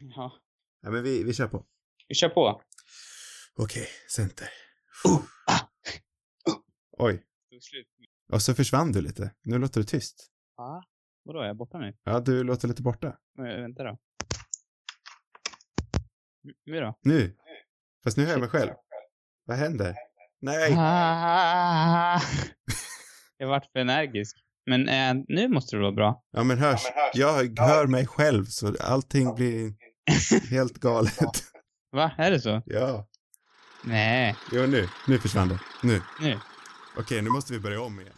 Ja. Ja, men vi, vi kör på. Vi kör på. Okej, center. Oh, ah. Oj. Och så försvann du lite. Nu låter du tyst. Ja. Vadå, är jag borta nu? Ja, du låter lite borta. Men, vänta då. Nu då? Nu. Fast nu hör jag mig själv. Vad händer? Nej. Ah. jag vart för energisk. Men eh, nu måste det vara bra. Ja, men hörs. Jag hör mig själv så allting blir helt galet. Va? Är det så? Ja. Nej. Jo, nu. Nu försvann det. Nu. Nu. Okej, nu måste vi börja om igen.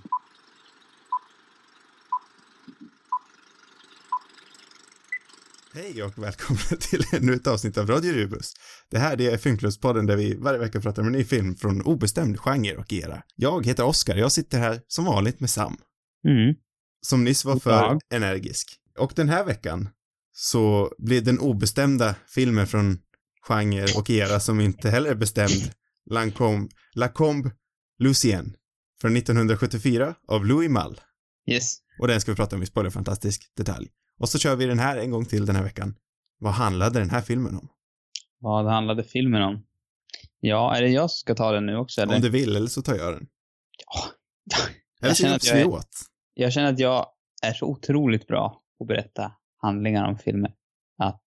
Hej och välkomna till ännu ett avsnitt av Radio Rubus. Det här det är Filmklubbspodden där vi varje vecka pratar om en ny film från obestämd genre och era. Jag heter Oskar, jag sitter här som vanligt med Sam, Mm. som nyss var för dag. energisk. Och den här veckan så blir den obestämda filmen från genre och era som inte heller är bestämd, Lancombe, Lacombe Lucien från 1974 av Louis Malle. Yes. Och den ska vi prata om i spoilerfantastisk detalj. Och så kör vi den här en gång till den här veckan. Vad handlade den här filmen om? Vad handlade filmen om? Ja, är det jag som ska ta den nu också eller? Om du vill, eller så tar jag den. Ja. Jag så känner att jag är-. Jag känner att jag är så otroligt bra på att berätta handlingar om filmer. Att,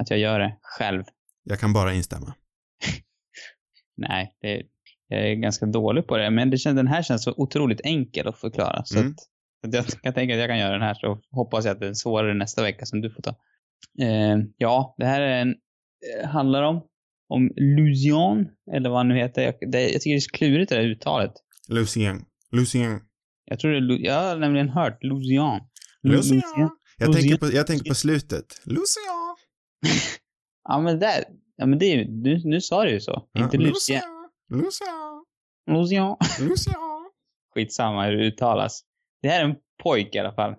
att jag gör det själv. Jag kan bara instämma. Nej, det, jag är ganska dålig på det. Men det den här känns så otroligt enkel att förklara. Så Mm. att, att jag kan tänka att jag kan göra den här. Så hoppas jag att det är svårare nästa vecka som du får ta. Eh, ja, det här är en, eh, handlar om, om Lucian, eller vad han nu heter. Jag, det, jag tycker det är så klurigt det där uttalet. Lucien. Lucien. Jag tror det är, jag har nämligen hört Lucian. Lucien. Jag Lucien. tänker, på, jag tänker på slutet. Lucien. Ja, men där. Ja, men det är ju, nu sa du ju så. Ja, Inte Lucien. Lucien. Lucian. Lucien. Skitsamma hur det uttalas. Det här är en pojke i alla fall.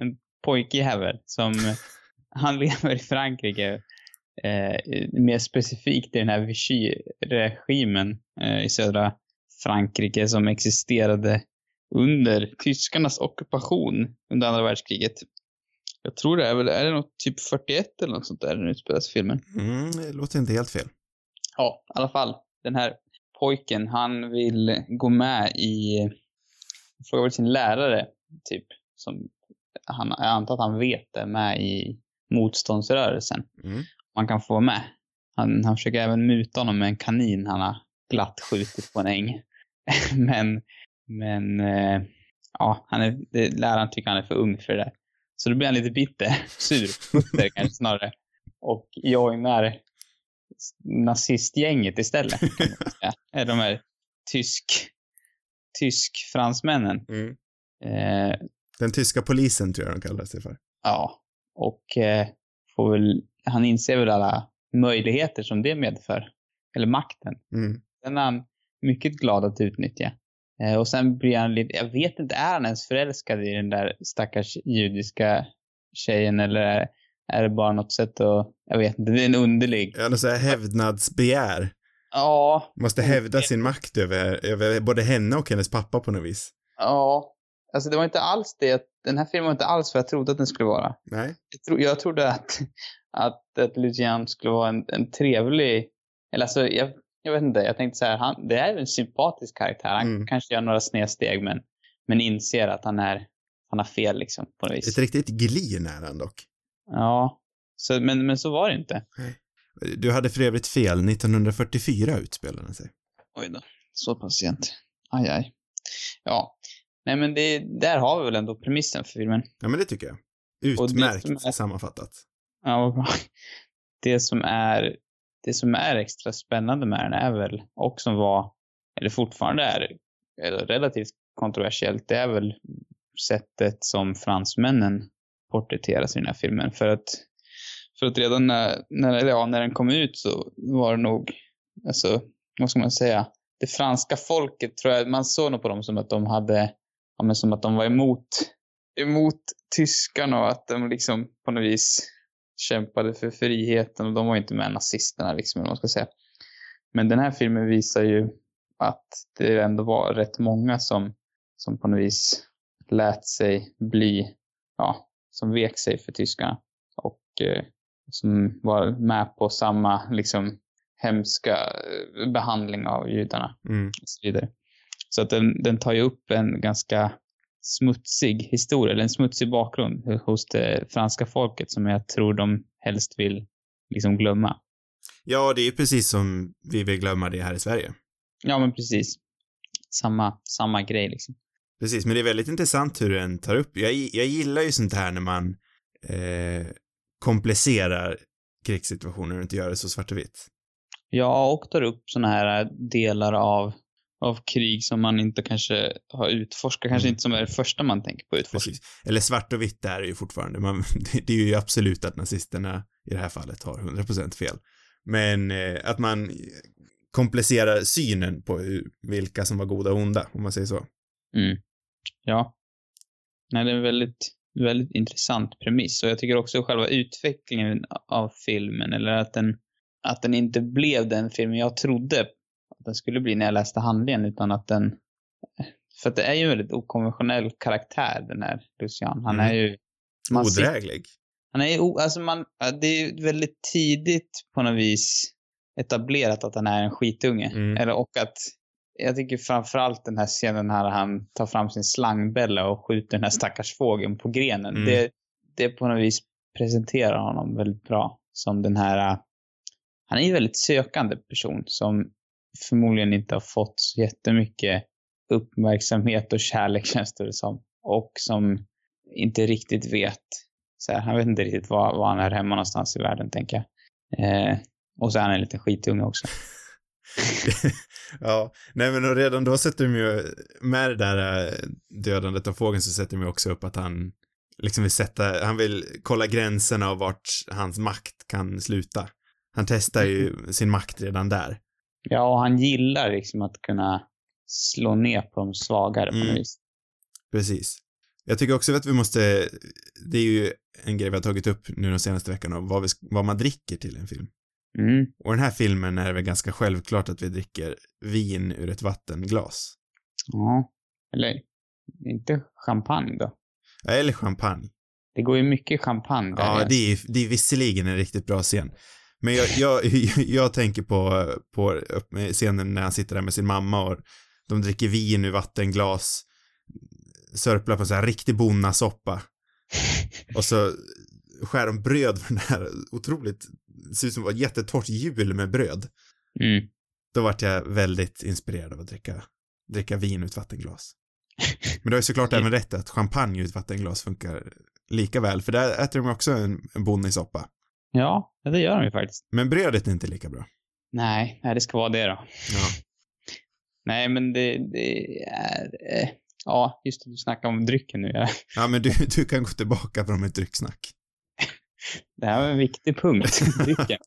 En pojkjävel som, han lever i Frankrike. Eh, mer specifikt i den här Vichy-regimen eh, i södra Frankrike som existerade under tyskarnas ockupation under andra världskriget. Jag tror det är väl, är det något typ 41 eller något sånt där den utspelas filmen? Mm, det låter inte helt fel. Ja, i alla fall. Den här pojken, han vill gå med i, frågar väl sin lärare, typ, som han, jag antar att han vet är med i motståndsrörelsen. Mm. Man kan få vara med. Han, han försöker även muta honom med en kanin han har glatt skjutit på en äng. men, men, eh, ja, han är, läraren tycker han är för ung för det där. Så då blir han lite bitter, sur, bitter kanske snarare. Och joinar nazistgänget istället. Är De här tysk, tysk-fransmännen. Mm. Eh, Den tyska polisen tror jag de kallar sig för. ja, och eh, får väl, han inser väl alla möjligheter som det medför. Eller makten. Mm. Den är han mycket glad att utnyttja. Eh, och sen blir han lite, jag vet inte, är han ens förälskad i den där stackars judiska tjejen eller är, är det bara något sätt att, jag vet inte, det är en underlig. Ja, något så här hävdnadsbegär. Ja, Måste hävda sin makt över, över både henne och hennes pappa på något vis. Ja, alltså det var inte alls det. Den här filmen var inte alls vad jag trodde att den skulle vara. Nej. Jag, tro, jag trodde att, att, att Lucian skulle vara en, en trevlig, eller alltså jag, jag vet inte, jag tänkte så här, han, det är en sympatisk karaktär. Han Mm. kanske gör några snedsteg men, men inser att han är, han har fel liksom på något vis. Ett riktigt glin är han dock. Ja, så, men, men så var det inte. Du hade för övrigt fel, 1944 utspelade den sig. Oj då, så pass sent. Aj, aj. Ja, nej men det, där har vi väl ändå premissen för filmen. Ja, men det tycker jag. Det Utmärkt som är- sammanfattat. Ja, vad bra. Det som är, det som är extra spännande med den är väl, och som var, eller fortfarande är, relativt kontroversiellt, det är väl sättet som fransmännen porträtteras i den här filmen. För att, för att redan när, när, ja, när den kom ut så var det nog, alltså, vad ska man säga, det franska folket tror jag, man såg nog på dem som att de hade, ja men som att de var emot, emot tyskarna och att de liksom på något vis kämpade för friheten och de var inte med nazisterna liksom, eller man ska säga. Men den här filmen visar ju att det ändå var rätt många som, som på något vis lät sig bli, ja, som vek sig för tyskarna. Och eh, som var med på samma liksom hemska eh, behandling av judarna Mm. och så vidare. Så att den, den tar ju upp en ganska smutsig historia, eller en smutsig bakgrund hos det franska folket som jag tror de helst vill liksom glömma. Ja, det är ju precis som vi vill glömma det här i Sverige. Ja, men precis. Samma, samma grej liksom. Precis, men det är väldigt intressant hur den tar upp. Jag, jag gillar ju sånt här när man eh, komplicerar krigssituationer och inte gör det så svart och vitt. Ja, och tar upp såna här delar av, av krig som man inte kanske har utforskat, kanske Mm. inte som är det första man tänker på utforska. Precis. Eller svart och vitt är det ju fortfarande. Man, det, det är ju absolut att nazisterna i det här fallet har 100% fel. Men eh, att man komplicerar synen på vilka som var goda och onda, om man säger så. Mm. Ja. Nej, det är en väldigt, väldigt intressant premiss och jag tycker också själva utvecklingen av filmen, eller att den, att den inte blev den filmen jag trodde den skulle bli när jag läste handlingen, utan att den, för att det är ju en väldigt okonventionell karaktär den här Lucian. Han Mm. är ju, man Odräglig. Han är ju, alltså man, det är ju väldigt tidigt på något vis etablerat att han är en skitunge. Mm. Eller, och att, jag tycker framförallt den här scenen här han tar fram sin slangbälla och skjuter den här stackars fågeln på grenen. Mm. Det, det på något vis presenterar honom väldigt bra. Som den här, han är ju en väldigt sökande person som förmodligen inte har fått så jättemycket uppmärksamhet och kärlek känns det som. Och som inte riktigt vet så här, han vet inte riktigt var, var han är hemma någonstans i världen, tänker jag. Eh, och så är han en liten skitunge också. ja, nej men redan då sätter de ju, med det där eh, dödandet av fågeln så sätter de ju också upp att han liksom vill sätta, han vill kolla gränserna av vart hans makt kan sluta. Han testar ju sin makt redan där. Ja, och han gillar liksom att kunna slå ner på de svagare på Mm. något vis. Precis. Jag tycker också att vi måste, det är ju en grej vi har tagit upp nu de senaste veckorna, vad, vi, vad man dricker till en film. Mm. Och den här filmen är det väl ganska självklart att vi dricker vin ur ett vattenglas. Ja. Eller, inte champagne då. Eller champagne. Det går ju mycket champagne där. Ja, det är, det är visserligen en riktigt bra scen. Men jag, jag, jag tänker på, på scenen när han sitter där med sin mamma och de dricker vin ur vattenglas, sörplar på en sån här riktig bonnasoppa. Och så skär de bröd från det här otroligt, det ser ut som ett jättetorrt hjul med bröd. Mm. Då vart jag väldigt inspirerad av att dricka, dricka vin ur ett vattenglas. Men har ju såklart även rätt att champagne ur ett vattenglas funkar lika väl, för där äter de också en, en bonnisoppa. Ja, det gör de ju faktiskt. Men brödet är inte lika bra. Nej, nej, det ska vara det då. Ja. Nej, men det, det är... Eh, ja, just det, du snackar om drycken nu. Ja. Ja, men du, du kan gå tillbaka från ett drycksnack. Det här var en viktig punkt, drycken.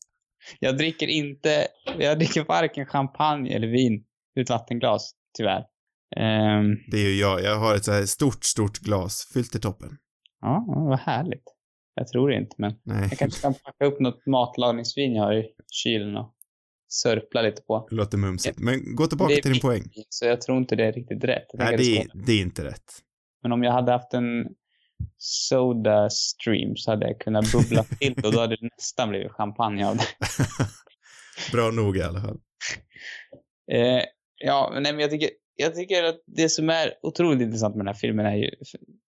Jag dricker inte, jag dricker varken champagne eller vin ur ett vattenglas, tyvärr. Ehm, Det är ju jag. Jag har ett så här stort, stort glas fyllt till toppen. ja, vad härligt. Jag tror det inte, men Nej, jag kanske kan packa upp något matlagningsvin jag har i kylen och sörpla lite på. det låter mumsigt. Men gå tillbaka till din poäng. Så jag tror inte det är riktigt rätt. Jag Nej, det är, det är inte rätt. Men om jag hade haft en soda stream så hade jag kunnat bubbla till och då hade det nästan blivit champagne av det. Bra nog i alla fall. Eh, ja, nej, men jag tycker, jag tycker att det som är otroligt intressant med den här filmen är ju,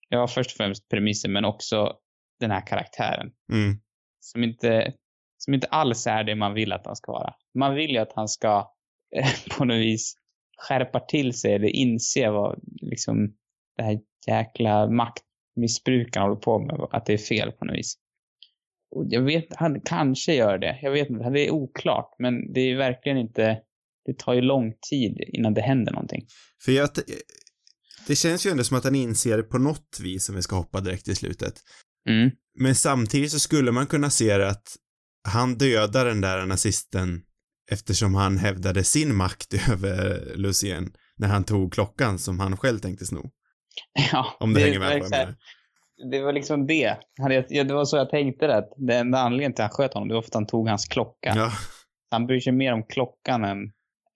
ja, först och främst premissen, men också den här karaktären. Mm. Som inte, som inte alls är det man vill att han ska vara. Man vill ju att han ska eh, på något vis skärpa till sig eller inse vad liksom det här jäkla maktmissbrukaren håller på med, att det är fel på något vis. Och jag vet, han kanske gör det. Jag vet inte, det är oklart, men det är verkligen inte, det tar ju lång tid innan det händer någonting. För jag, det känns ju ändå som att han inser på något vis om vi ska hoppa direkt i slutet. Mm. Men samtidigt så skulle man kunna se det att han dödar den där nazisten eftersom han hävdade sin makt över Lucien när han tog klockan som han själv tänkte sno. Ja, Om du det hänger med på exakt-. Det var liksom det. Det var så jag tänkte det. att Det enda anledningen till att han sköt honom, det var för att han tog hans klocka. Ja, Han bryr sig mer om klockan än,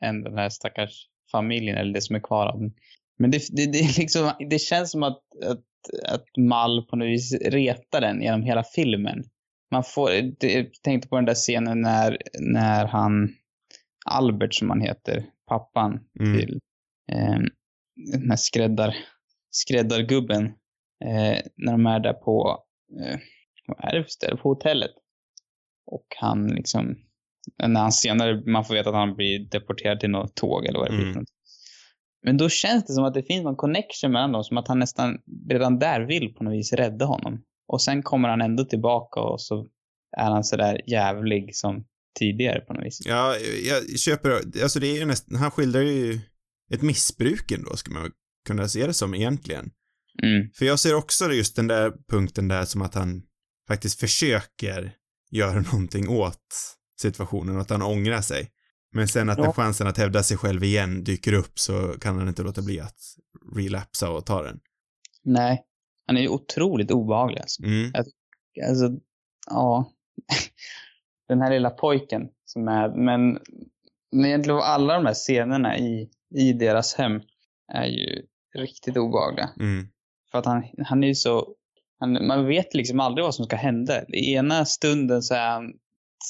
än den här stackars familjen, eller det som är kvar av den. Men det, det, det, liksom, det känns som att, att, att Mall på något vis retar den genom hela filmen. man får, jag tänkte på den där scenen när, när han, Albert som han heter, pappan Mm. till eh, den här skräddar, skräddargubben, eh, när de är där på, eh, vad är det för ställe, på hotellet. Och han liksom, när han senare, man får veta att han blir deporterad till något tåg eller vad det blir Mm. Men då känns det som att det finns någon connection mellan dem, som att han nästan redan där vill på något vis rädda honom. Och sen kommer han ändå tillbaka och så är han sådär jävlig som tidigare på något vis. Ja, jag köper, alltså det är ju nästan, han skildrar ju ett missbruk ändå, skulle man kunna se det som egentligen. Mm. För jag ser också just den där punkten där som att han faktiskt försöker göra någonting åt situationen att han ångrar sig. Men sen att när Ja. chansen att hävda sig själv igen dyker upp så kan han inte låta bli att relapsa och ta den. Nej. Han är ju otroligt obehaglig alltså. Mm. Alltså, ja. Den här lilla pojken som är, men, men egentligen alla de här scenerna i, i deras hem är ju riktigt obehagliga. Mm. För att han, han är ju så, han, man vet liksom aldrig vad som ska hända. I ena stunden så är han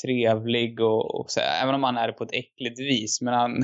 trevlig och, och så, även om han är det på ett äckligt vis. Men han,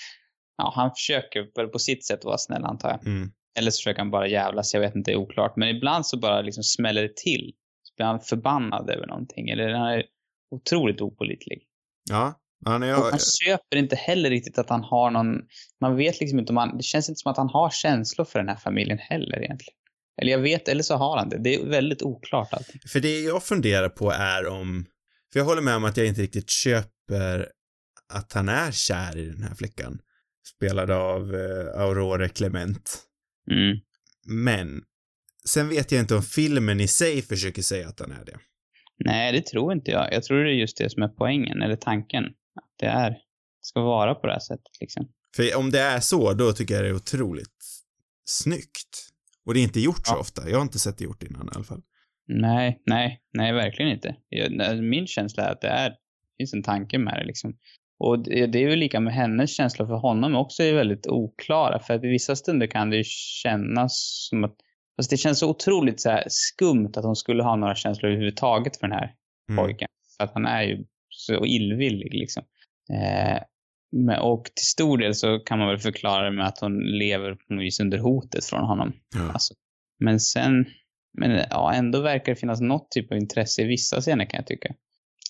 ja, han försöker väl på sitt sätt vara snäll antar jag. Mm. Eller så försöker han bara jävlas, jag vet inte, det är oklart. Men ibland så bara liksom smäller det till. Så blir han förbannad över någonting. Eller han är otroligt opålitlig. Ja. Han är, Och man köper inte heller riktigt att han har någon, man vet liksom inte om han, det känns inte som att han har känslor för den här familjen heller egentligen. Eller jag vet, eller så har han det. Det är väldigt oklart allting. För det jag funderar på är om, för jag håller med om att jag inte riktigt köper att han är kär i den här flickan. Spelad av eh, Aurore Clement. Mm. Men, sen vet jag inte om filmen i sig försöker säga att han är det. Nej, det tror inte jag. Jag tror det är just det som är poängen, eller tanken. Att det är, ska vara på det här sättet liksom. För om det är så, då tycker jag det är otroligt snyggt. Och det är inte gjort så Ja. ofta. Jag har inte sett det gjort innan i alla fall. Nej, nej, nej, verkligen inte. Jag, min känsla är att det är, finns en tanke med det liksom. Och det, det är väl lika med hennes känslor för honom också är väldigt oklara. För att i vissa stunder kan det ju kännas som att, fast det känns så otroligt så här skumt att hon skulle ha några känslor överhuvudtaget för den här Mm. pojken. För att han är ju så illvillig liksom. Eh, men, och till stor del så kan man väl förklara det med att hon lever på något vis under hotet från honom. Ja. Alltså, men sen, men ja, ändå verkar det finnas något typ av intresse i vissa scener kan jag tycka.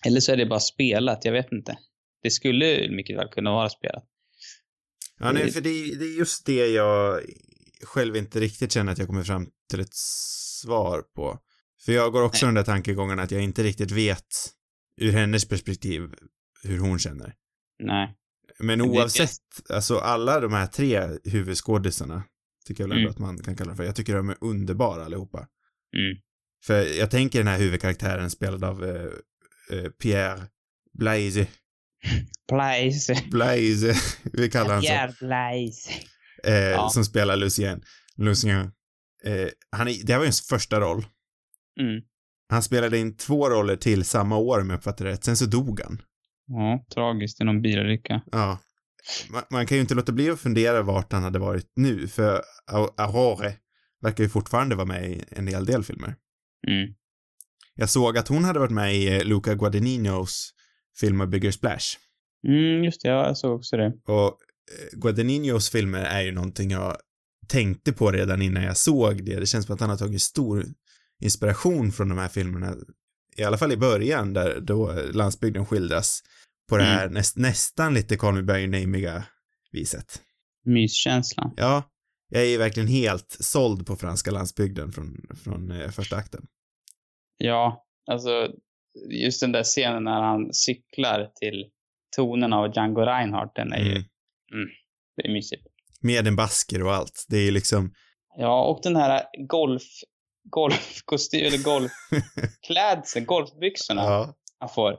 Eller så är det bara spelat, jag vet inte. Det skulle mycket väl kunna vara spelat. Ja, nej, för det, det är just det jag själv inte riktigt känner att jag kommer fram till ett svar på. För jag går också den där tankegången att jag inte riktigt vet ur hennes perspektiv hur hon känner. Nej. Men det- oavsett, alltså alla de här tre huvudskådisarna tycker jag väl ändå Mm. att man kan kalla det för. Jag tycker de är underbara allihopa. Mm. För jag tänker den här huvudkaraktären spelad av eh, Pierre Blaise, Blaise. Blaise, vi kallar honom så. Pierre Blaise. eh, Ja. som spelar Lucien. Lucien. Eh, han är, det här var ju hans första roll. Mm. Han spelade in två roller till samma år om jag uppfattar det rätt. Sen så dog han. Ja, tragiskt i någon bilolycka. Ja. Man, man kan ju inte låta bli att fundera vart han hade varit nu, för Au- Aurore verkar ju fortfarande vara med i en hel del filmer. Mm. Jag såg att hon hade varit med i eh, Luca Guadagninos film A Bigger Splash. Mm, just det, ja, jag såg också det. Och eh, Guadagninos filmer är ju någonting jag tänkte på redan innan jag såg det. Det känns som att han har tagit stor inspiration från de här filmerna. I alla fall i början, där då landsbygden skildras på det Mm. här näst, nästan lite Call Me By Your Name-iga viset. Myskänslan. Ja, jag är verkligen helt såld på franska landsbygden från, från eh, första akten. Ja, alltså just den där scenen när han cyklar till tonerna av Django Reinhardt, den är ju, Mm. det är mysigt. Med en basker och allt. Det är ju liksom, Ja, och den här golf, golfkostym, eller golfklädseln, golfbyxorna ja. han får.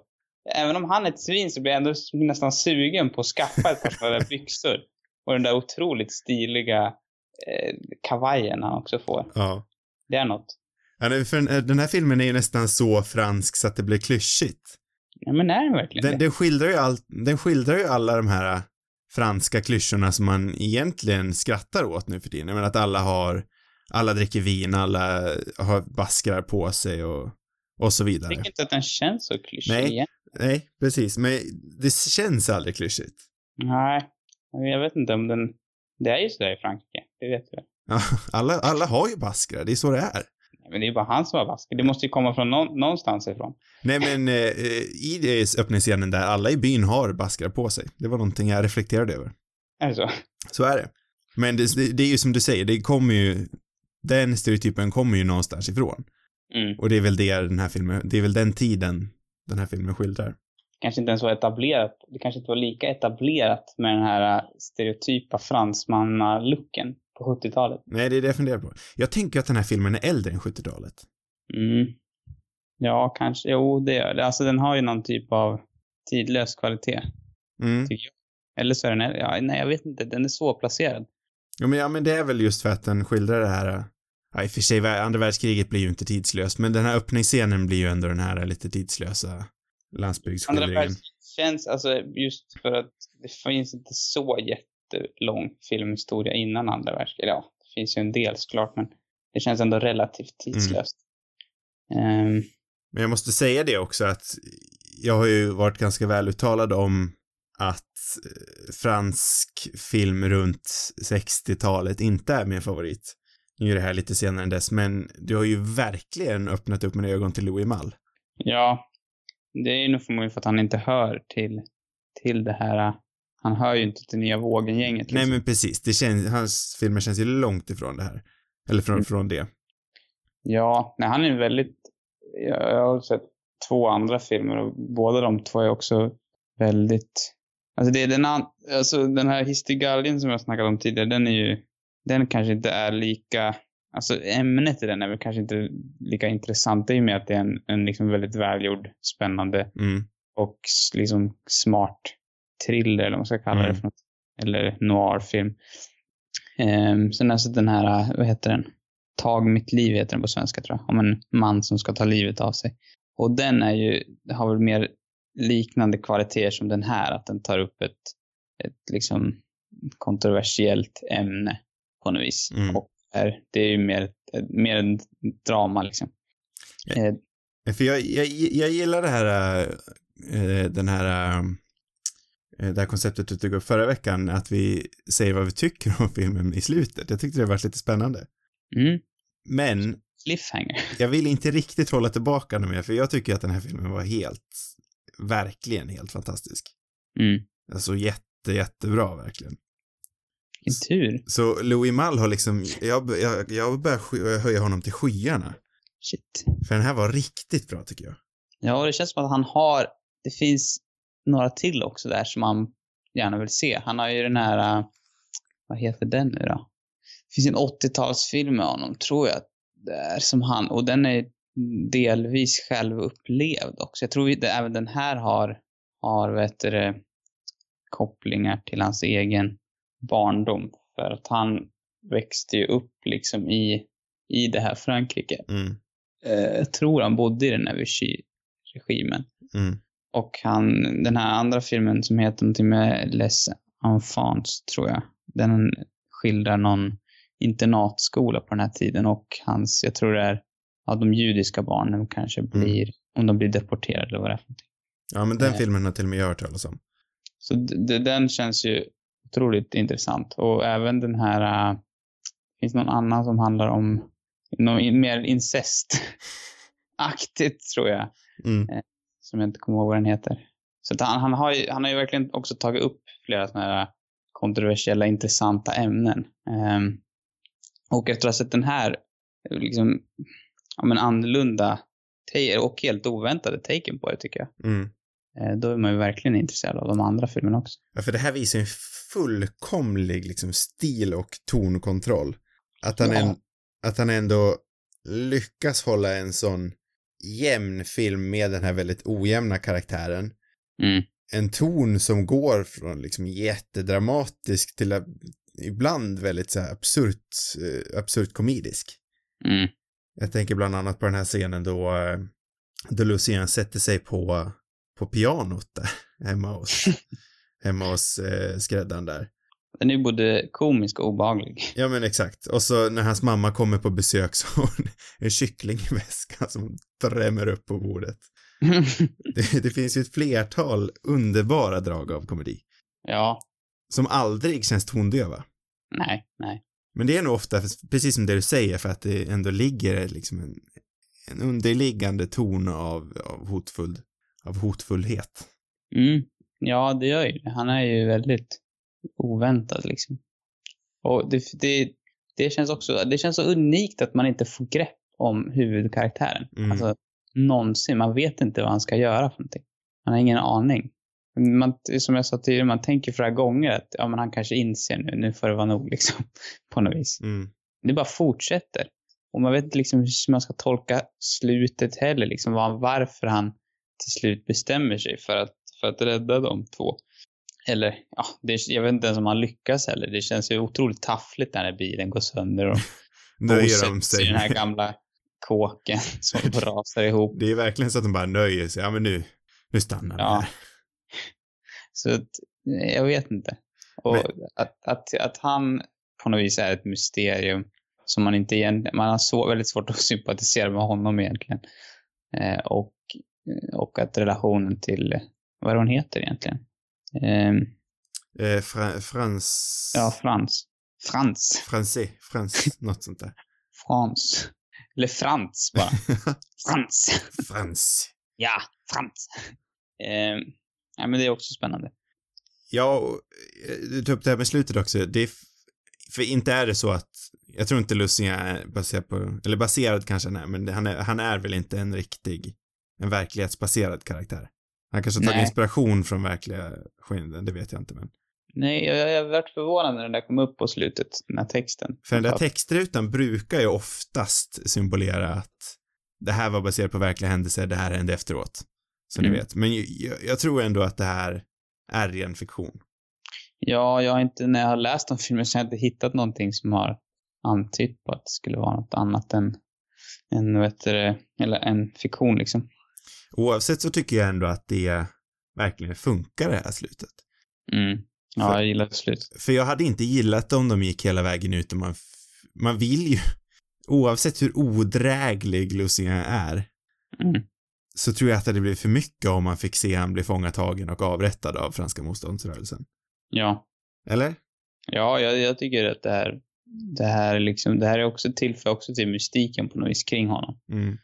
Även om han är ett svin så blir jag ändå nästan sugen på att skaffa ett par sådana där byxor. Och den där otroligt stiliga eh, kavajen han också får. ja. Det är något. Ja, för den- den här filmen är ju nästan så fransk så att det blir klyschigt. Ja, men är den verkligen Den, det? den, skildrar ju allt, den skildrar ju alla de här äh, franska klyschorna som man egentligen skrattar åt nu för tiden. Jag menar att alla har, alla dricker vin, alla har baskrar på sig och, och så Jag vidare. tycker inte att den känns så klyschig Nej. igen. Nej, precis, men det känns aldrig klyschigt. Nej, jag vet inte om den... Det är ju sådär i Frankrike, det vet du alla, alla har ju baskrar, det är så det är. Men det är bara han som har basker. Det måste ju komma från någon, någonstans ifrån. Nej men eh, i det öppningsscenen där, alla i byn har baskrar på sig. Det var någonting jag reflekterade över. Är det så? Så är det. Men det, det, är ju som du säger, det kommer ju, den stereotypen kommer ju någonstans ifrån. Mm. Och det är väl det den här filmen, det är väl den tiden den här filmen skildrar. Kanske inte ens var etablerat. Det kanske inte var lika etablerat med den här äh, stereotypa fransmanna-looken på 70-talet. Nej, det är det jag funderar på. Jag tänker att den här filmen är äldre än 70-talet. Mm. Ja, kanske. Jo, det gör det. Alltså den har ju någon typ av tidlös kvalitet. Mm. tycker jag. Eller så är den, ja, nej jag vet inte, den är svårplacerad. Ja men, ja, men det är väl just för att den skildrar det här, ja, i och för sig, andra världskriget blir ju inte tidslöst, men den här öppningsscenen blir ju ändå den här lite tidslösa Andra landsbygdsskildringen. världskriget känns, alltså just för att det finns inte så jättelång filmhistoria innan andra världskriget. Ja, det finns ju en del såklart, men det känns ändå relativt tidslöst. Ehm, Men jag måste säga det också att jag har ju varit ganska väl uttalad om att eh, fransk film runt 60-talet inte är min favorit. Nu är det här lite senare än dess, men du har ju verkligen öppnat upp mina ögon till Louis Malle. ja, det är ju nog förmodligen för att han inte hör till, till det här. Han hör ju inte till nya vågen-gänget. Nej liksom. men precis, det känns, hans filmer känns ju långt ifrån det här. Eller från, Mm. från det. Ja, nej, han är väldigt... Jag, jag har sett två andra filmer och båda de två är också väldigt... Alltså det är den, an, alltså den här Histigalien som jag snackade om tidigare, den är ju... Den kanske inte är lika... Alltså ämnet i den är väl kanske inte lika intressant. Det är ju med att det är en, en liksom väldigt välgjord, spännande Mm. och liksom smart thriller eller vad man ska kalla Mm. det för något. Eller noirfilm. Um, sen alltså den här, vad heter den? Tag mitt liv heter den på svenska tror jag. Om en man som ska ta livet av sig. Och den är ju, har väl mer liknande kvaliteter som den här. Att den tar upp ett, ett liksom kontroversiellt ämne på något vis. Mm. Och är, det är ju mer, mer en drama liksom. Ja. Eh, För jag, jag, jag gillar det här, äh, den här, äh, det här konceptet du tog upp förra veckan, att vi säger vad vi tycker om filmen i slutet. Jag tyckte det var lite spännande. mm, Men cliffhanger. jag vill inte riktigt hålla tillbaka nu mer, för jag tycker att den här filmen var helt, verkligen helt fantastisk. Mm. Alltså jätte, jättebra verkligen. Vilken tur. Så Louis Malle har liksom, jag, jag, jag börjar höja honom till skyarna. Shit. För den här var riktigt bra tycker jag. Ja, det känns som att han har, det finns några till också där som man gärna vill se. Han har ju den här, äh, vad heter den nu då? Det finns en 80-talsfilm med honom, tror jag, där som han, och den är delvis självupplevd också. Jag tror det, även den här har, har vet du, kopplingar till hans egen barndom. För att han växte ju upp liksom i, i det här Frankrike. Mm, Eh, jag tror han bodde i den här Vichy-regimen. mm, Och han, den här andra filmen som heter någonting med Les Enfants, tror jag. Den skildrar någon internatskola på den här tiden och hans, jag tror det är, ja, de judiska barnen kanske blir, om de blir deporterade eller vad det är för någonting. Ja, men den Eh. filmen har till och med jag hört talas om. Så den känns ju otroligt intressant. Och även den här, äh, finns någon annan som handlar om något in- mer incestaktigt, tror jag. Mm, som jag inte kommer ihåg vad den heter. Så han, han, har ju, han har ju verkligen också tagit upp flera sådana här kontroversiella, intressanta ämnen. Ehm, och efter att ha sett den här, liksom, ja men annorlunda och helt oväntade taken på det tycker jag. mm. Eh, då är man ju verkligen intresserad av de andra filmerna också. Ja, för det här visar ju en fullkomlig liksom stil och tonkontroll. Att han, Ja. en, att han ändå lyckas hålla en sån jämn film med den här väldigt ojämna karaktären. Mm. En ton som går från liksom jättedramatisk till ibland väldigt så här absurt, eh, absurt komedisk. Mm. Jag tänker bland annat på den här scenen då, eh, då Lucien sätter sig på, på pianot där, hemma hos, hemma hos eh, skräddaren där. Den är både komisk och obehaglig. Ja men exakt. Och så när hans mamma kommer på besök så har hon en kyckling i väskan som drämmer upp på bordet. Det, det finns ju ett flertal underbara drag av komedi. ja, Som aldrig känns tondöva. nej, nej. Men det är nog ofta, precis som det du säger, för att det ändå ligger liksom en, en underliggande ton av, av hotfull, av hotfullhet. Mm. Ja, det gör ju. Han är ju väldigt oväntad liksom. Och det, det, det känns också, det känns så unikt att man inte får grepp om huvudkaraktären. Mm. Alltså, någonsin. Man vet inte vad han ska göra för någonting. Man har ingen aning. Man, som jag sa tidigare, man tänker flera gånger att ja, men han kanske inser nu, nu får det vara nog liksom. På något vis. Mm. Det bara fortsätter. Och man vet inte liksom hur man ska tolka slutet heller, liksom var, varför han till slut bestämmer sig för att, för att rädda de två. Eller, ja, det, jag vet inte ens om han lyckas heller. Det känns ju otroligt taffligt när bilen går sönder och Nöjer de bosätts i sig. den här gamla kåken som rasar ihop. Det är verkligen så att de bara nöjer sig. Ja men nu, nu stannar Ja. här. Så att, jag vet inte. Och Men- att, att, att han på något vis är ett mysterium som man inte igen, man har så, väldigt svårt att sympatisera med honom egentligen. Eh, och, och att relationen till, vad är hon heter egentligen? Eh, Eh, Fra, Frans... ja, Frans. Frans. Fransé, Frans, något sånt där. Frans. Eller Frans bara. Frans. Frans. Ja, Frans. Eh, ja, men det är också spännande. Ja, eh, du tog upp det här med slutet också. Det är, för inte är det så att, jag tror inte Lussing är baserad på, eller baserad kanske han är, men han är, han är väl inte en riktig, en verklighetsbaserad karaktär. Han kanske har tagit inspiration från verkliga skeenden, det vet jag inte men. Nej, jag, jag varit förvånad när den där kom upp på slutet, den här texten. För den där textrutan brukar ju oftast symbolera att det här var baserat på verkliga händelser, det här hände efteråt. Så ni Mm. vet. Men jag, jag tror ändå att det här är ren fiktion. Ja, jag har inte, när jag har läst om filmen så har jag inte hittat någonting som har antytt på att det skulle vara något annat än, än vad heter det, eller en fiktion liksom. Oavsett så tycker jag ändå att det verkligen funkar det här slutet. Mm. Ja, För- jag gillar slutet. För jag hade inte gillat om de gick hela vägen ut och man, man vill ju, oavsett hur odräglig Lucia är, Mm. så tror jag att det hade blivit för mycket om man fick se han bli fångatagen och avrättad av franska motståndsrörelsen. Ja. Eller? Ja, jag, jag tycker att det här, det här liksom, det här är också tillför också till mystiken på något vis kring honom. Mm.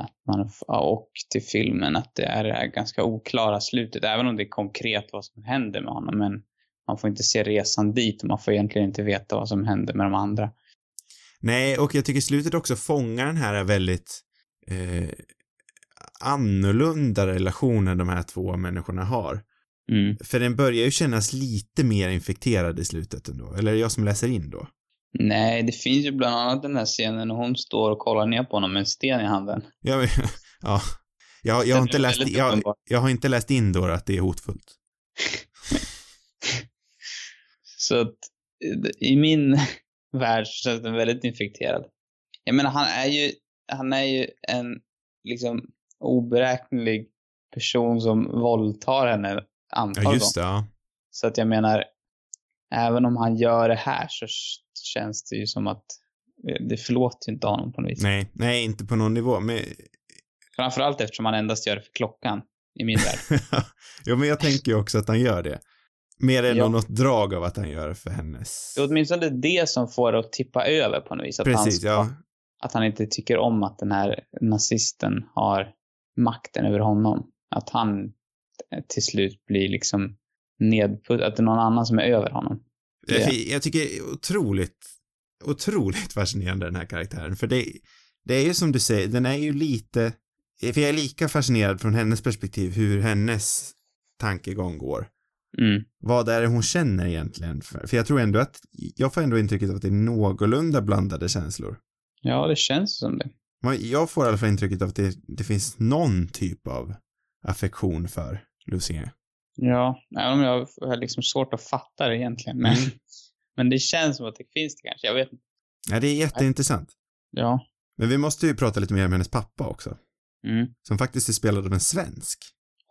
Att man, och till filmen att det är det här ganska oklara slutet, även om det är konkret vad som händer med honom, men man får inte se resan dit och man får egentligen inte veta vad som händer med de andra. Nej, och jag tycker slutet också fångar den här väldigt eh, annorlunda relationen de här två människorna har. Mm. För den börjar ju kännas lite mer infekterad i slutet ändå. Eller jag som läser in då? Nej, det finns ju bland annat den här scenen när hon står och kollar ner på honom med en sten i handen. Ja, men, ja. Jag, jag, har inte läst, jag, jag har inte läst in då att det är hotfullt. Så att eh, i min värld så känns den väldigt infekterad. Jag menar, han är ju, han är ju en liksom oberäknelig person som våldtar henne antal Ja, just det, ja. Så att jag menar, även om han gör det här så känns det ju som att eh, det förlåter ju inte honom på något vis. Nej, nej, inte på någon nivå, men Framförallt eftersom han endast gör det för klockan i min värld. jo, men jag tänker ju också att han gör det. Mer än Ja. något drag av att han gör det för hennes. Det är åtminstone det som får det att tippa över på något vis. Att han Precis, ska- ja. att han inte tycker om att den här nazisten har makten över honom. Att han till slut blir liksom nedputt, att det är någon annan som är över honom. Jag, Ja. jag tycker det är otroligt, otroligt fascinerande den här karaktären. För det, det är ju som du säger, den är ju lite, för jag är lika fascinerad från hennes perspektiv hur hennes tankegång går. Mm. Vad är det hon känner egentligen? För, för jag tror ändå att, jag får ändå intrycket av att det är någorlunda blandade känslor. Ja, det känns som det. Jag får i alla fall intrycket av att det, det finns någon typ av affektion för Lucien. Ja, även om jag har liksom svårt att fatta det egentligen. Men, Mm. men det känns som att det finns det kanske. Jag vet inte. Ja, det är jätteintressant. Ja. Men vi måste ju prata lite mer om hennes pappa också. Mm. Som faktiskt är spelad av en svensk.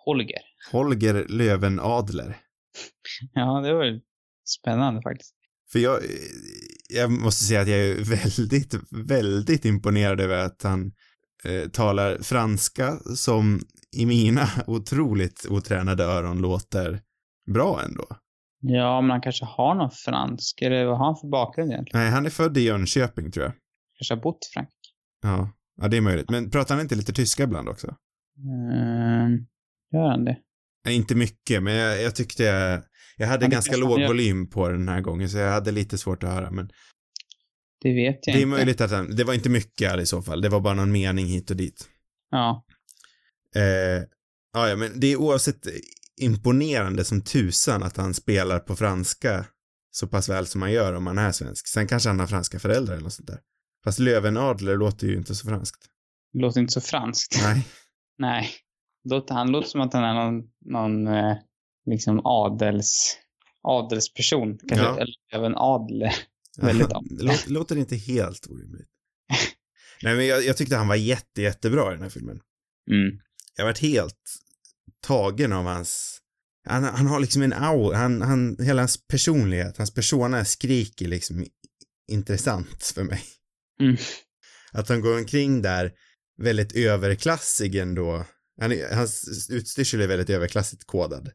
Holger. Holger Löwenadler. Ja, det var spännande faktiskt. För jag, jag måste säga att jag är väldigt, väldigt imponerad över att han eh, talar franska som i mina otroligt otränade öron låter bra ändå. Ja, men han kanske har någon fransk, eller vad har han för bakgrund egentligen? Nej, han är född i Jönköping tror jag. Kanske har bott i Frankrike. Ja, ja det är möjligt. Men pratar han inte lite tyska ibland också? Mm, gör han det? Nej, inte mycket, men jag, jag tyckte jag, jag hade Han ganska låg volym på den här gången, så jag hade lite svårt att höra, men Det vet jag det är inte. möjligt att han, det var inte mycket i så fall, det var bara någon mening hit och dit. Ja. Eh, ja, men det är oavsett imponerande som tusan att han spelar på franska så pass väl som han gör om han är svensk. Sen kanske han har franska föräldrar eller något sånt där. Fast Lövenadler låter ju inte så franskt. Det låter inte så franskt. Nej. Nej. Han låter som att han är någon, någon eh, liksom adels, adelsperson. Kanske, Ja. Eller även adel. Väldigt låter inte helt orimligt. Nej, men jag, jag tyckte han var jätte, jättebra i den här filmen. Mm. Jag varit helt tagen av hans han, han har liksom en aura, han, han, hela hans personlighet, hans persona skriker liksom intressant för mig. Mm. Att han går omkring där väldigt överklassig ändå. Han, hans utstyrsel är väldigt överklassigt kodad.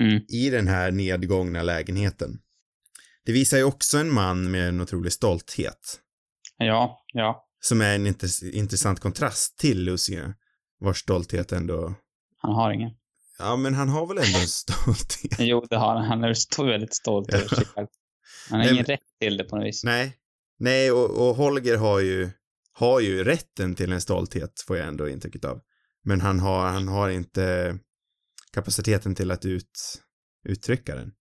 Mm. I den här nedgångna lägenheten. Det visar ju också en man med en otrolig stolthet. Ja, ja. Som är en intress- intressant kontrast till Lucien. Vars stolthet ändå, Han har ingen. ja men han har väl ändå en stolthet. Jo, det har han. Han är väldigt stolt över sig själv. Han har Nej, ingen rätt till det på något vis. Nej. Nej, och, och Holger har ju, har ju rätten till en stolthet, får jag ändå intrycket av. Men han har, han har inte kapaciteten till att ut, uttrycka den.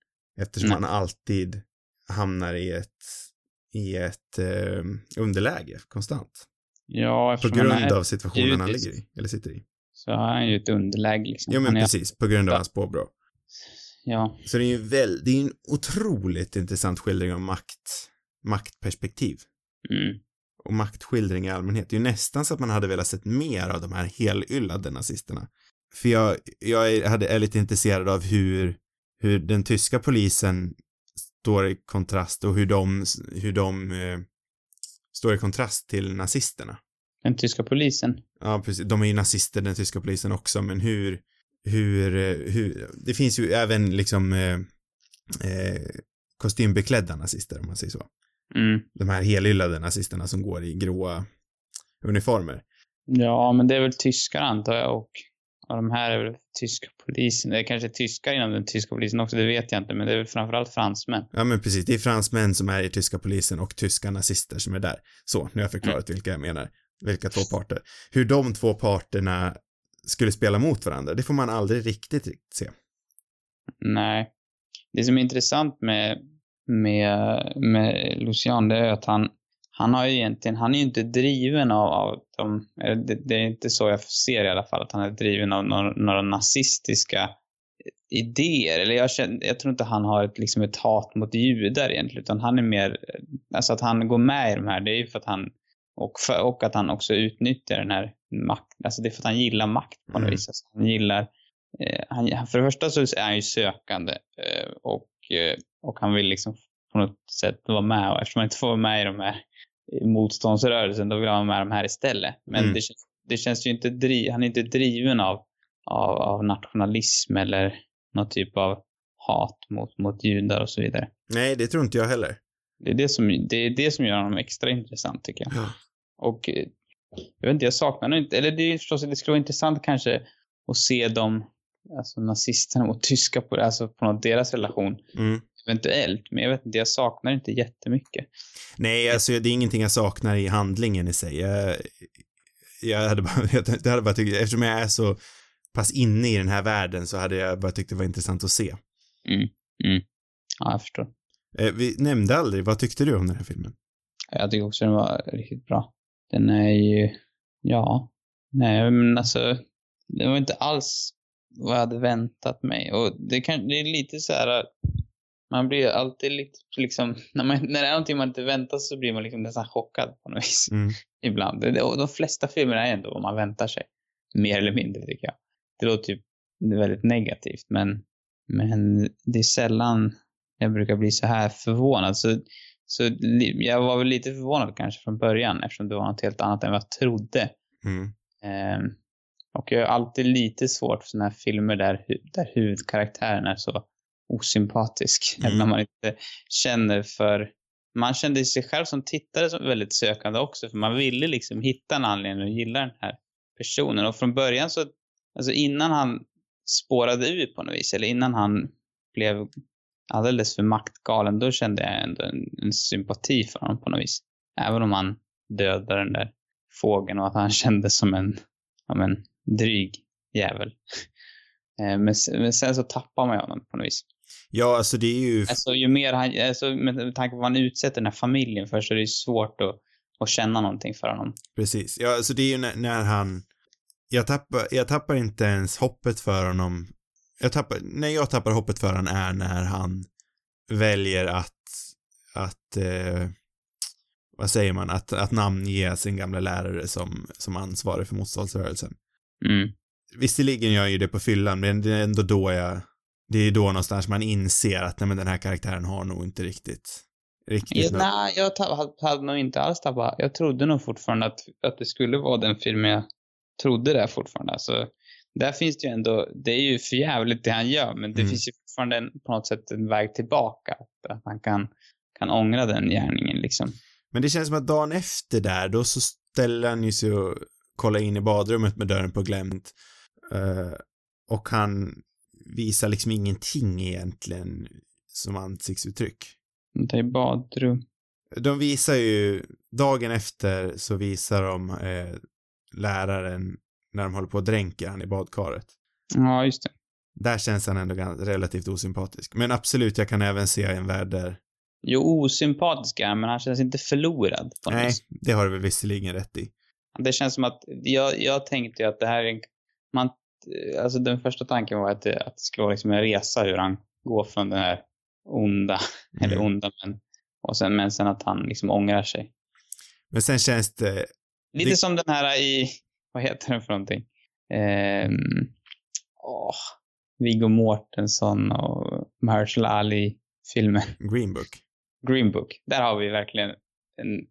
Eftersom Nej. han alltid hamnar i ett, i ett eh, underläge konstant. Ja, På grund är av situationen han ligger i, eller sitter i. så har han ju ett underläge liksom. Jo men han är, precis, på grund av hans påbrå. Ja, Så det är ju väl, det är en otroligt intressant skildring av makt, maktperspektiv. mm. och maktskildring i allmänhet. Det är ju nästan så att man hade velat sett mer av de här helyllade nazisterna. För jag, jag är, hade, är lite intresserad av hur, hur den tyska polisen står i kontrast och hur de, hur de eh, står i kontrast till nazisterna. Den tyska polisen. Ja, precis. De är ju nazister, den tyska polisen också, men hur, hur, eh, hur, det finns ju även liksom eh, eh, kostymbeklädda nazister, om man säger så Mm. de här helyllade nazisterna som går i gråa uniformer. Ja, men det är väl tyskar antar jag och, och de här är väl tyska polisen. Det är kanske tyskar inom den tyska polisen också, det vet jag inte, men det är väl framförallt fransmän. Ja men precis, det är fransmän som är i tyska polisen och tyska nazister som är där. Så, nu har jag förklarat vilka jag menar. Vilka två parter. Hur de två parterna skulle spela mot varandra, det får man aldrig riktigt, riktigt se. Nej. Det som är intressant med, med, med Lucian, det är att han, han har ju egentligen, han är ju inte driven av, av de, det, det är inte så jag ser i alla fall, att han är driven av några, några nazistiska idéer. Eller jag, känner, jag tror inte han har ett, liksom ett hat mot judar egentligen, utan han är mer, alltså att han går med i de här, det är ju för att han, och, för, och att han också utnyttjar den här makten, alltså det är för att han gillar makt på något Mm. vis. Alltså han gillar, eh, han, för det första så är han ju sökande eh, och, eh, och han vill liksom på något sätt vara med och eftersom han inte får vara med i de här motståndsrörelsen då vill han vara med de här istället. Men Mm. det, känns, det känns ju inte, dri, han är inte driven av, av, av nationalism eller någon typ av hat mot, mot judar och så vidare. Nej, det tror inte jag heller. Det är det som, det är det som gör honom extra intressant tycker jag. Ja. Och eh, jag vet inte, jag saknar nog inte, eller det är förstås, det skulle vara intressant kanske att se dem, alltså nazisterna mot tyska på, alltså på något deras relation Mm. Eventuellt. Men jag vet inte, jag saknar inte jättemycket. Nej, alltså det är ingenting jag saknar i handlingen i sig. Jag, jag hade bara, jag hade bara tyckt, eftersom jag är så pass inne i den här världen så hade jag bara tyckt det var intressant att se. Ja, jag förstår. Eh, vi nämnde aldrig, vad tyckte du om den här filmen? Jag tycker också den var riktigt bra. Den är ju, ja, nej men alltså, det var inte alls vad jag hade väntat mig. Och det, kan, det är lite så här, man blir alltid lite liksom, när, man, när det är någonting man inte väntar sig så blir man liksom nästan chockad på något vis. Mm. Ibland. Och de flesta filmer är ändå vad man väntar sig. Mer eller mindre tycker jag. Det låter typ väldigt negativt men, men det är sällan jag brukar bli så här förvånad. Så, så jag var väl lite förvånad kanske från början eftersom det var något helt annat än vad jag trodde. Mm. Um, och jag har alltid lite svårt för sådana här filmer där, där huvudkaraktären är så osympatisk. Mm. Eller när man inte känner för... Man kände sig själv som tittare som väldigt sökande också, för man ville liksom hitta en anledning att gilla den här personen. Och från början så, alltså innan han spårade ut på något vis, eller innan han blev alldeles för maktgalen, då kände jag ändå en, en sympati för honom på något vis. Även om han dödade den där fågeln och att han kändes som en, som en dryg jävel. Eh, men, men sen så tappar man honom på något vis. Ja, alltså det är ju... Alltså ju mer han, alltså med tanke på vad han utsätter den här familjen för så är det svårt att, att känna någonting för honom. Precis. Ja, alltså det är ju när, när han... Jag tappar, jag tappar inte ens hoppet för honom. Jag tappar, när jag tappar hoppet för honom är när han väljer att, att, eh, vad säger man, att, att namnge sin gamla lärare som, som ansvarig för motståndsrörelsen. Mm. Visserligen gör jag ju det på fyllan, men det är ändå då jag, det är då någonstans man inser att nej men den här karaktären har nog inte riktigt, riktigt ja, Nej, jag hade, nog inte alls tappat, jag trodde nog fortfarande att, att det skulle vara den filmen jag trodde det fortfarande. Alltså, där finns det ju ändå, det är ju förjävligt det han gör, men det mm. finns ju fortfarande en, på något sätt en väg tillbaka. Att han kan, kan ångra den gärningen liksom. Men det känns som att dagen efter där, då så ställer han ju sig och kollar in i badrummet med dörren på glänt. Uh, och han visar liksom ingenting egentligen som ansiktsuttryck. Det är badrum. De visar ju, dagen efter så visar de eh, läraren när de håller på att dränka han i badkaret. Ja, just det. Där känns han ändå relativt osympatisk. Men absolut, jag kan även se en värld där Jo, osympatisk är men han känns inte förlorad. Nej, vis. det har du väl visserligen rätt i. Det känns som att, jag, jag tänkte ju att det här är en, man, alltså den första tanken var att det, att det skulle vara liksom en resa hur han går från den här onda, mm. eller onda men, och sen, men sen att han liksom ångrar sig. Men sen känns det... Lite det... som den här i, vad heter den för någonting? Um, åh, Viggo Mortensen och Mahershala Ali-filmen. Green Book. Green Book. Där har vi verkligen en,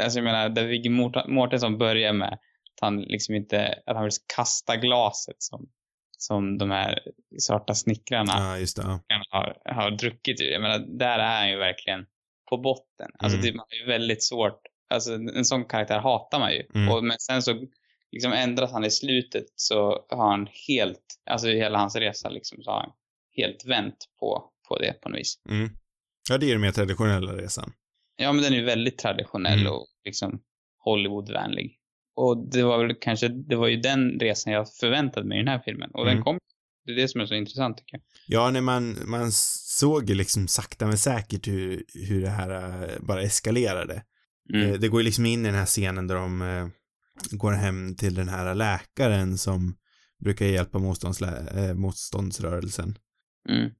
alltså jag menar, där Viggo Mortensen börjar med han liksom inte, att han vill kasta glaset som, som de här svarta snickrarna ja, just det, ja. har, har druckit ur. Jag menar, där är han ju verkligen på botten. Alltså mm. det är ju väldigt svårt, alltså en sån karaktär hatar man ju. Mm. Och, men sen så liksom ändras han i slutet så har han helt, alltså hela hans resa liksom så har han helt vänt på, på det på något vis. Mm. Ja, det är den mer traditionella resan. Ja, men den är ju väldigt traditionell mm. och liksom Hollywoodvänlig. Och det var väl kanske, det var ju den resan jag förväntade mig i den här filmen. Och mm. den kom. Det är det som är så intressant tycker jag. Ja, när man, man såg ju liksom sakta men säkert hur, hur det här uh, bara eskalerade. Mm. Uh, det går ju liksom in i den här scenen där de uh, går hem till den här läkaren som brukar hjälpa motståndsrörelsen. Mm.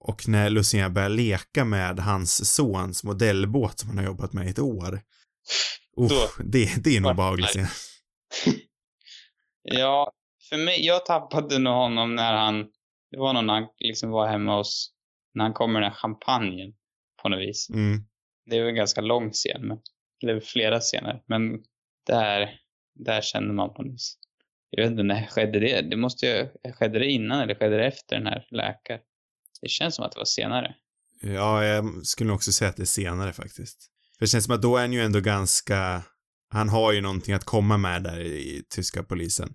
Och när Lucien börjar leka med hans sons modellbåt som han har jobbat med i ett år. Oh, det, det är nog behagligt. ja, för mig, jag tappade nog honom när han, det var nog när han liksom var hemma hos, när han kom med den här champagnen på något vis. Mm. Det var en ganska lång scen, men, eller flera scener, men där, där kände man på något vis. Jag vet inte, när skedde det? Det måste ju, skedde det innan eller skedde det efter den här läkaren? Det känns som att det var senare. Ja, jag skulle också säga att det är senare faktiskt. För det känns som att då är han ju ändå ganska, han har ju någonting att komma med där i, tyska polisen.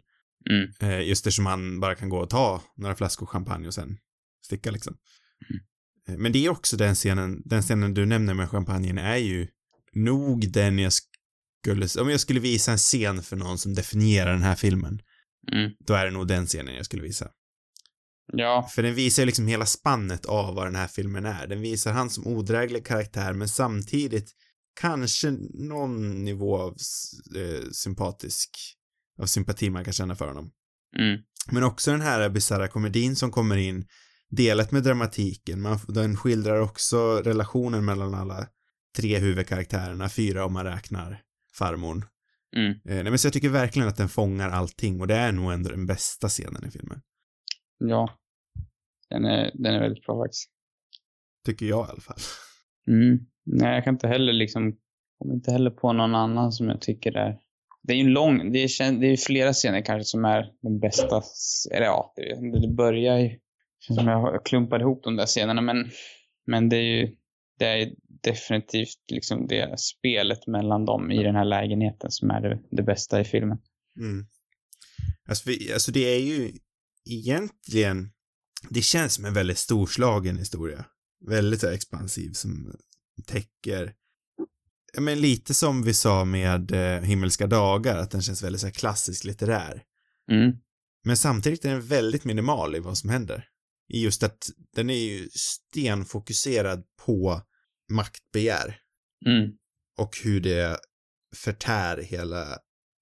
Mm. Eh, just eftersom han bara kan gå och ta några flaskor champagne och sen sticka liksom. Mm. Eh, men det är också den scenen, den scenen du nämner med champagnen är ju nog den jag skulle, om jag skulle visa en scen för någon som definierar den här filmen, mm. då är det nog den scenen jag skulle visa. Ja. För den visar ju liksom hela spannet av vad den här filmen är. Den visar han som odräglig karaktär, men samtidigt kanske någon nivå av eh, sympatisk, av sympati man kan känna för honom. Mm. Men också den här bisarra komedin som kommer in, delat med dramatiken. Man, den skildrar också relationen mellan alla tre huvudkaraktärerna, fyra om man räknar farmorn. Mm. Eh, nej, men så jag tycker verkligen att den fångar allting och det är nog ändå den bästa scenen i filmen. Ja. Den är, den är väldigt bra faktiskt. Tycker jag i alla fall. Mm. Nej, jag kan inte heller liksom, kommer inte heller på någon annan som jag tycker är det är ju en lång, det är, det är flera scener kanske som är den bästa, eller ja, det, det börjar ju, som jag klumpar ihop de där scenerna, men, men det är ju, det är definitivt liksom det spelet mellan dem i den här lägenheten som är det, det bästa i filmen. Mm. Alltså, vi, alltså det är ju egentligen, det känns som en väldigt storslagen historia. Väldigt expansiv som täcker men lite som vi sa med eh, Himmelska dagar, att den känns väldigt så här klassisk litterär. Mm. Men samtidigt är den väldigt minimal i vad som händer. I just att den är ju stenfokuserad på maktbegär. Mm. Och hur det förtär hela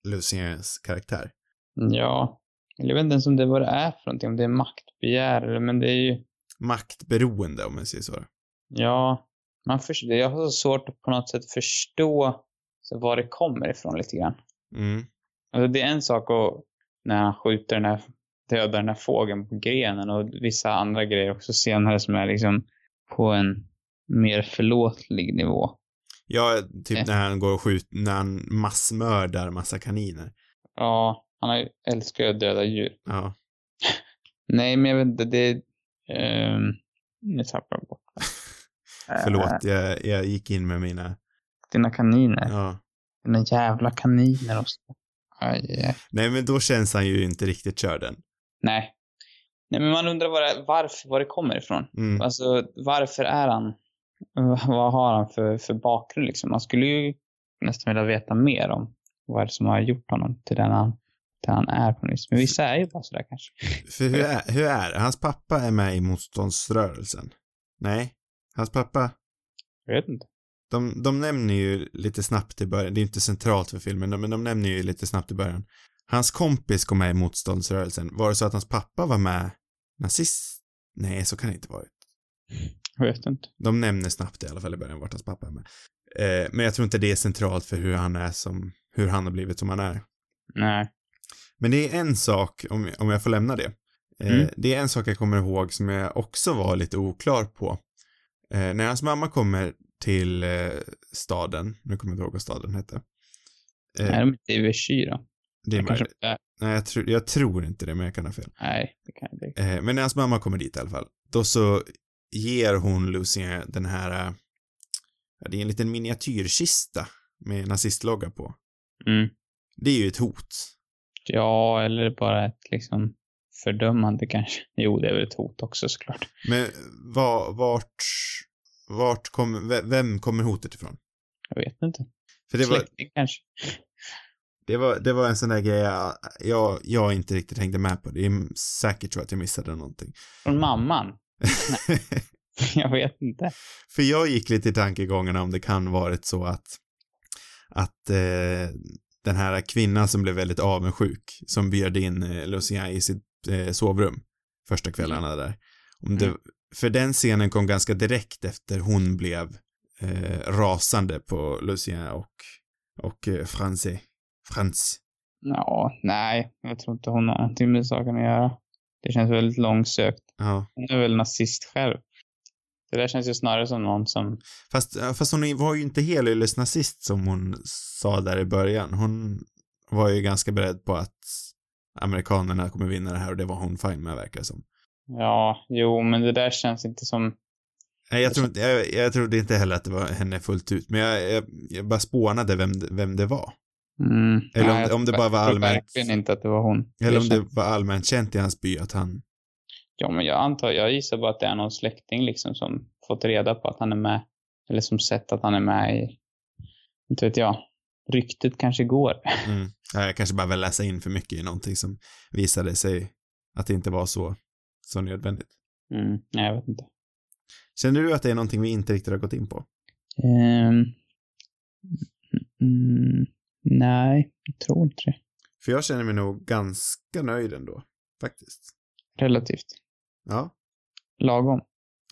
Luciens karaktär. Ja, jag vet inte ens om det är vad det är för någonting, om det är maktbegär, men det är ju... Maktberoende, om man säger så. Ja, man förstår, jag har så svårt att på något sätt förstå så var det kommer ifrån lite grann. Mm. Alltså det är en sak att när han skjuter den här, dödar den här fågeln på grenen och vissa andra grejer också senare som är liksom på en mer förlåtlig nivå. Ja, typ när han går och skjuter, när han massmördar massa kaniner. Ja, han älskar ju att döda djur. Ja. Nej, men jag vet inte, det... Um, nu tappar jag bort. Förlåt, jag, jag gick in med mina... Dina kaniner. Ja. Dina jävla kaniner också. Aj, aj. Nej, men då känns han ju inte riktigt körd än. Nej. Nej, men man undrar var det, varför, var det kommer ifrån. Mm. Alltså, varför är han... Vad har han för, för bakgrund liksom? Man skulle ju nästan vilja veta mer om vad är det som har gjort honom till den han, till han är på nyss. Men vissa är ju bara sådär kanske. För hur är, hur är det? Hans pappa är med i motståndsrörelsen. Nej, hans pappa, Jag vet inte. de, de nämner ju lite snabbt i början, det är inte centralt för filmen, men de nämner ju lite snabbt i början. Hans kompis kom med i motståndsrörelsen. Var det så att hans pappa var med nazist? Nej, så kan det inte varit. Jag vet inte. De nämner snabbt i alla fall i början vart hans pappa är med. Eh, men jag tror inte det är centralt för hur han är som, hur han har blivit som han är. Nej. Men det är en sak, om, om jag får lämna det. Eh, Mm. Det är en sak jag kommer ihåg som jag också var lite oklar på. Eh, när hans mamma kommer till eh, staden, nu kommer jag inte ihåg vad staden hette. Eh, är de inte i Vichy då? det är möjligt. inte är. Nej, jag, tror- jag tror inte det, men jag kan ha fel. Nej, det kan jag inte. Eh, men när hans mamma kommer dit i alla fall, då så ger hon Lucien den här, eh, ja, det är en liten miniatyrkista med nazistlogga på. Mm. Det är ju ett hot. Ja, eller bara ett liksom fördömande kanske. Jo, det är väl ett hot också såklart. Men var, vart, vart kommer, ve- vem kommer hotet ifrån? Jag vet inte. För det var, Släkting kanske. det var, det var en sån där grej jag, jag, jag inte riktigt hängde med på. Det är säkert så att jag missade någonting. Från mamman. Jag vet inte. För jag gick lite i tankegångarna om det kan varit så att, att eh, den här kvinnan som blev väldigt avundsjuk, som bjöd in eh, Lucien i sitt eh, sovrum första kvällarna där. Om det, Mm. För den scenen kom ganska direkt efter hon blev eh, rasande på Lucien och, och eh, Francie. Frans. Ja, nej. Jag tror inte hon har någonting med saken att göra. Det känns väldigt långsökt. Ja. Hon är väl nazist själv. Det där känns ju snarare som någon som... Fast, fast hon var ju inte helyllest nazist som hon sa där i början. Hon var ju ganska beredd på att amerikanerna kommer vinna det här och det var hon fine med verkar som. Ja, jo, men det där känns inte som... Nej, jag, tror inte, jag, jag trodde inte heller att det var henne fullt ut, men jag, jag, jag bara spånade vem, vem det var. Mm, Eller om- nej, jag om det bara var jag allmänt- verkligen inte att det var hon. Eller om det var allmänt känt i hans by att han... Ja, men jag antar, jag gissar bara att det är någon släkting liksom som fått reda på att han är med. Eller som sett att han är med i, inte vet jag, ryktet kanske går. Mm, ja, jag kanske bara vill läsa in för mycket i någonting som visade sig att det inte var så, så nödvändigt. Mm, nej, jag vet inte. Känner du att det är någonting vi inte riktigt har gått in på? Ehm, mm, nej, jag tror inte det. För jag känner mig nog ganska nöjd ändå, faktiskt. Relativt. Ja. Lagom.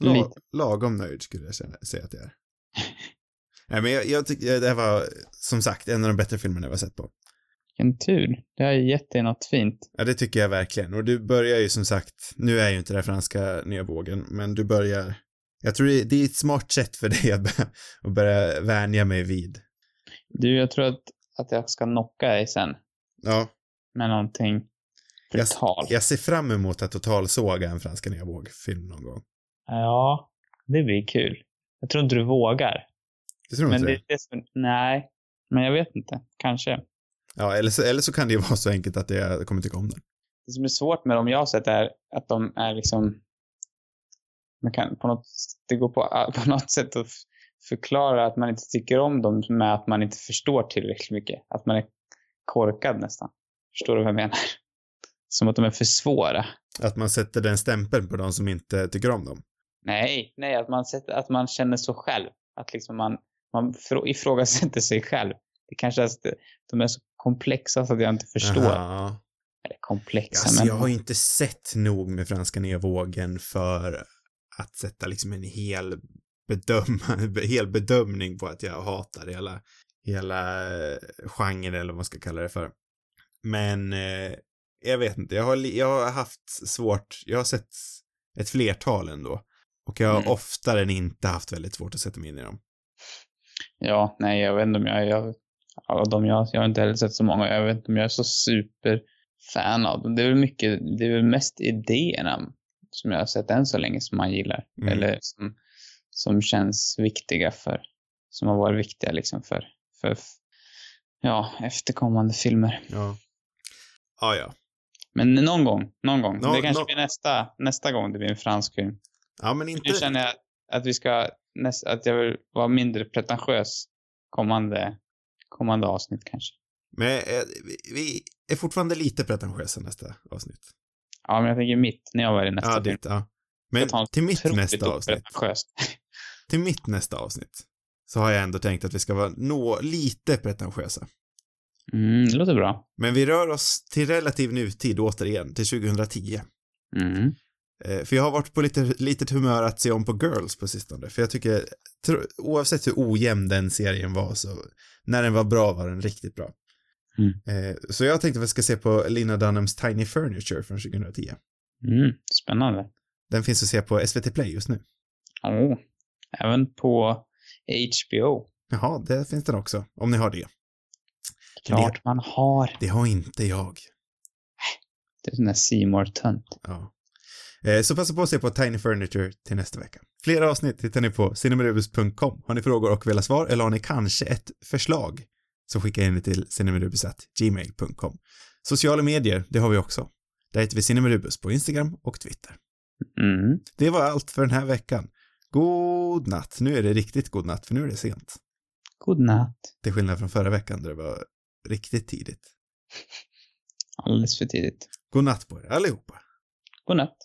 La Lite. lagom nöjd skulle jag känna, säga att jag är. Nej, men jag, jag tycker det här var, som sagt, en av de bättre filmerna jag har sett på. Vilken tur. Det har gett dig något fint. Ja, det tycker jag verkligen. Och du börjar ju som sagt, nu är ju inte det här franska nya vågen, men du börjar Jag tror det, det är ett smart sätt för dig att, att börja vänja mig vid. Du, jag tror att, att jag ska knocka dig sen Ja, med någonting jag, brutalt. jag ser fram emot att totalsåga en Franska nya våg-film någon gång. Ja, det blir kul. Jag tror inte du vågar. Det tror Men inte det, det? som, nej, men jag vet inte. Kanske. Ja, eller så, eller så kan det ju vara så enkelt att jag kommer tycka om den. Det som är svårt med dem jag har sett är att de är liksom... Man kan på något, det går på, på något sätt att förklara att man inte tycker om dem med att man inte förstår tillräckligt mycket. Att man är korkad nästan. Förstår du vad jag menar? Som att de är för svåra. Att man sätter den stämpeln på de som inte tycker om dem. Nej, nej, att man, sätter, att man känner så själv. Att liksom man, man frå- ifrågasätter sig själv. Det kanske är att de är så komplexa så att jag inte förstår. Jaha. Eller komplexa, Alltså, men... jag har ju inte sett nog med Franska nya vågen för att sätta liksom en hel bedöm hel bedömning på att jag hatar hela, hela genren eller vad man ska kalla det för. Men eh, jag vet inte, jag har, jag har haft svårt, jag har sett ett flertal ändå. Och jag har Mm. oftare än inte haft väldigt svårt att sätta mig in i dem. Ja, nej, jag vet inte om jag... jag av de jag, jag har inte heller sett så många. Jag vet inte om jag är så super fan av dem. Det är väl mycket, det är väl mest idéerna som jag har sett än så länge som man gillar. Mm. Eller som, som känns viktiga för, som har varit viktiga liksom för, för ja, efterkommande filmer. Ja. Ja, ja. Men någon gång, någon gång. Nå- det kanske nå- blir nästa, nästa gång det blir en fransk film. Ja, men inte... Nu känner jag att vi ska, näst, att jag vill vara mindre pretentiös kommande, kommande avsnitt kanske. Men eh, vi- är fortfarande lite pretentiösa nästa avsnitt. Ja, men jag tänker mitt, när jag var i nästa Ja, ditt, ja. Men till mitt nästa avsnitt, till mitt nästa avsnitt, så har jag ändå tänkt att vi ska vara nå lite pretentiösa. Mm, det låter bra. Men vi rör oss till relativ nutid återigen, till 2010. Mm. Eh, för jag har varit på lite, litet humör att se om på Girls på sistone. För jag tycker, tro, oavsett hur ojämn den serien var så, när den var bra var den riktigt bra. Mm. Eh, så jag tänkte att vi ska se på Lina Dunhams Tiny Furniture från 2010. Mm. Spännande. Den finns att se på SVT Play just nu. Oh. Även på HBO. Jaha, där finns den också, om ni har det. Klart man har. Det har inte jag. Det är sån där C tönt Ja. Eh, Så passa på att se på Tiny Furniture till nästa vecka. Fler avsnitt hittar ni på cinemarubus.com. Har ni frågor och vill ha svar eller har ni kanske ett förslag så skicka in det till cinemarubus.gmail.com. Sociala medier, det har vi också. Där heter vi Cinemarubus på Instagram och Twitter. Mm. Det var allt för den här veckan. God natt. Nu är det riktigt god natt för nu är det sent. God natt. Till skillnad från förra veckan där det var riktigt tidigt. Alldeles för tidigt. God natt på er allihopa. God natt.